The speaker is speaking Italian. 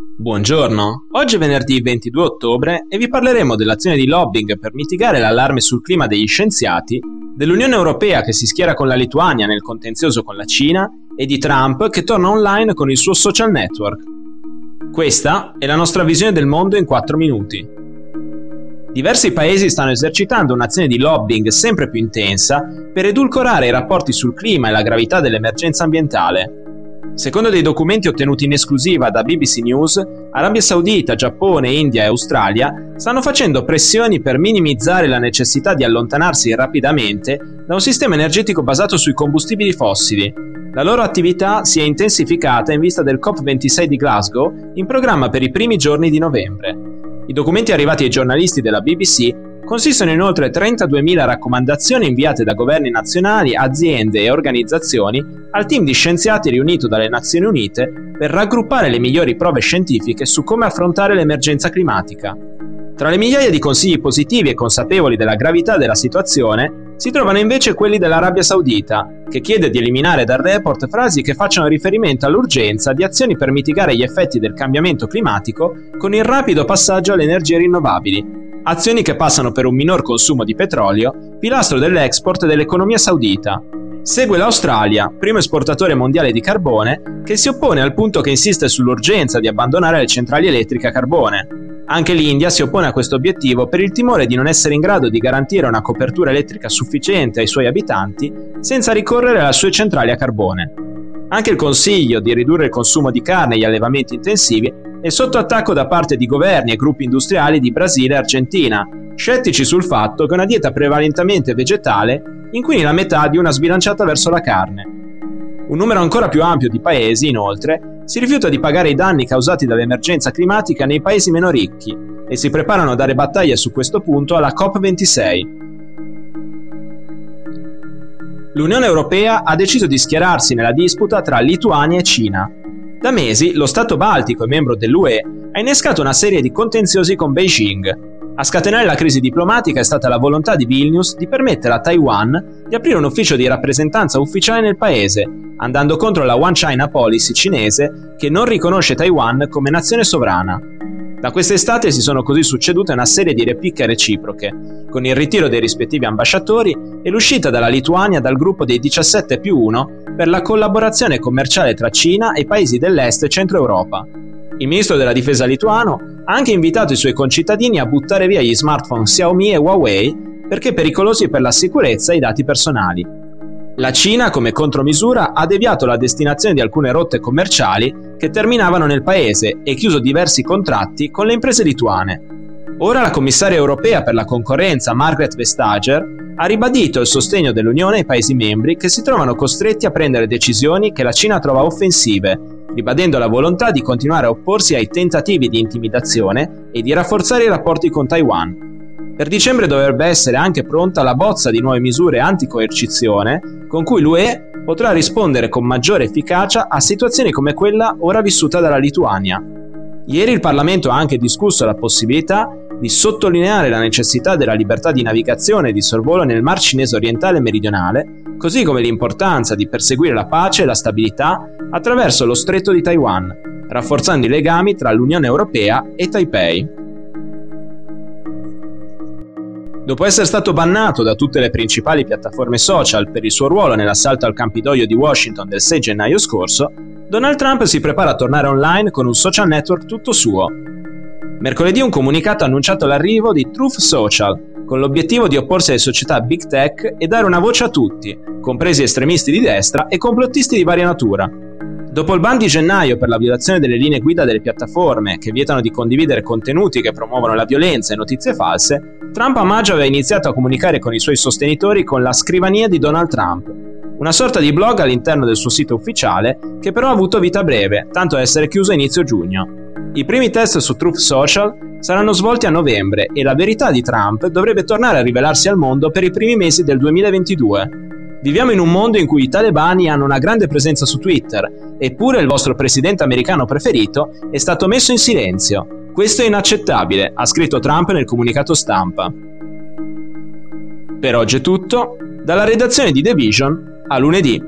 Buongiorno, oggi è venerdì 22 ottobre e vi parleremo dell'azione di lobbying per mitigare l'allarme sul clima degli scienziati, dell'Unione Europea che si schiera con la Lituania nel contenzioso con la Cina e di Trump che torna online con il suo social network. Questa è la nostra visione del mondo in 4 minuti. Diversi paesi stanno esercitando un'azione di lobbying sempre più intensa per edulcorare i rapporti sul clima e la gravità dell'emergenza ambientale. Secondo dei documenti ottenuti in esclusiva da BBC News, Arabia Saudita, Giappone, India e Australia stanno facendo pressioni per minimizzare la necessità di allontanarsi rapidamente da un sistema energetico basato sui combustibili fossili. La loro attività si è intensificata in vista del COP26 di Glasgow, in programma per i primi giorni di novembre. I documenti arrivati ai giornalisti della BBC consistono in oltre 32.000 raccomandazioni inviate da governi nazionali, aziende e organizzazioni al team di scienziati riunito dalle Nazioni Unite per raggruppare le migliori prove scientifiche su come affrontare l'emergenza climatica. Tra le migliaia di consigli positivi e consapevoli della gravità della situazione si trovano invece quelli dell'Arabia Saudita, che chiede di eliminare dal report frasi che facciano riferimento all'urgenza di azioni per mitigare gli effetti del cambiamento climatico con il rapido passaggio alle energie rinnovabili, azioni che passano per un minor consumo di petrolio, pilastro dell'export dell'economia saudita. Segue l'Australia, primo esportatore mondiale di carbone, che si oppone al punto che insiste sull'urgenza di abbandonare le centrali elettriche a carbone. Anche l'India si oppone a questo obiettivo per il timore di non essere in grado di garantire una copertura elettrica sufficiente ai suoi abitanti senza ricorrere alle sue centrali a carbone. Anche il consiglio di ridurre il consumo di carne e gli allevamenti intensivi è sotto attacco da parte di governi e gruppi industriali di Brasile e Argentina, scettici sul fatto che una dieta prevalentemente vegetale inquini la metà di una sbilanciata verso la carne. Un numero ancora più ampio di paesi, inoltre, si rifiuta di pagare i danni causati dall'emergenza climatica nei paesi meno ricchi e si preparano a dare battaglia su questo punto alla COP26. L'Unione Europea ha deciso di schierarsi nella disputa tra Lituania e Cina, da mesi lo Stato baltico e membro dell'UE ha innescato una serie di contenziosi con Beijing. A scatenare la crisi diplomatica è stata la volontà di Vilnius di permettere a Taiwan di aprire un ufficio di rappresentanza ufficiale nel paese, andando contro la One China Policy cinese che non riconosce Taiwan come nazione sovrana. Da quest'estate si sono così succedute una serie di replicche reciproche, con il ritiro dei rispettivi ambasciatori e l'uscita dalla Lituania dal gruppo dei 17 più 1 per la collaborazione commerciale tra Cina e paesi dell'Est e Centro Europa. Il ministro della difesa lituano ha anche invitato i suoi concittadini a buttare via gli smartphone Xiaomi e Huawei perché pericolosi per la sicurezza e i dati personali. La Cina, come contromisura, ha deviato la destinazione di alcune rotte commerciali che terminavano nel paese e chiuso diversi contratti con le imprese lituane. Ora la commissaria europea per la concorrenza Margaret Vestager ha ribadito il sostegno dell'Unione ai Paesi membri che si trovano costretti a prendere decisioni che la Cina trova offensive, ribadendo la volontà di continuare a opporsi ai tentativi di intimidazione e di rafforzare i rapporti con Taiwan. Per dicembre dovrebbe essere anche pronta la bozza di nuove misure anticoercizione con cui l'UE potrà rispondere con maggiore efficacia a situazioni come quella ora vissuta dalla Lituania. Ieri il Parlamento ha anche discusso la possibilità di sottolineare la necessità della libertà di navigazione e di sorvolo nel Mar Cinese orientale e meridionale, così come l'importanza di perseguire la pace e la stabilità attraverso lo stretto di Taiwan, rafforzando i legami tra l'Unione Europea e Taipei. Dopo essere stato bannato da tutte le principali piattaforme social per il suo ruolo nell'assalto al Campidoglio di Washington del 6 gennaio scorso, Donald Trump si prepara a tornare online con un social network tutto suo. Mercoledì un comunicato ha annunciato l'arrivo di Truth Social, con l'obiettivo di opporsi alle società big tech e dare una voce a tutti, compresi estremisti di destra e complottisti di varia natura. Dopo il ban di gennaio per la violazione delle linee guida delle piattaforme che vietano di condividere contenuti che promuovono la violenza e notizie false, Trump a maggio aveva iniziato a comunicare con i suoi sostenitori con la scrivania di Donald Trump, una sorta di blog all'interno del suo sito ufficiale che però ha avuto vita breve, tanto da essere chiuso a inizio giugno. I primi test su Truth Social saranno svolti a novembre e la verità di Trump dovrebbe tornare a rivelarsi al mondo per i primi mesi del 2022. Viviamo in un mondo in cui i talebani hanno una grande presenza su Twitter, eppure il vostro presidente americano preferito è stato messo in silenzio. Questo è inaccettabile, ha scritto Trump nel comunicato stampa. Per oggi è tutto, dalla redazione di The Vision a lunedì.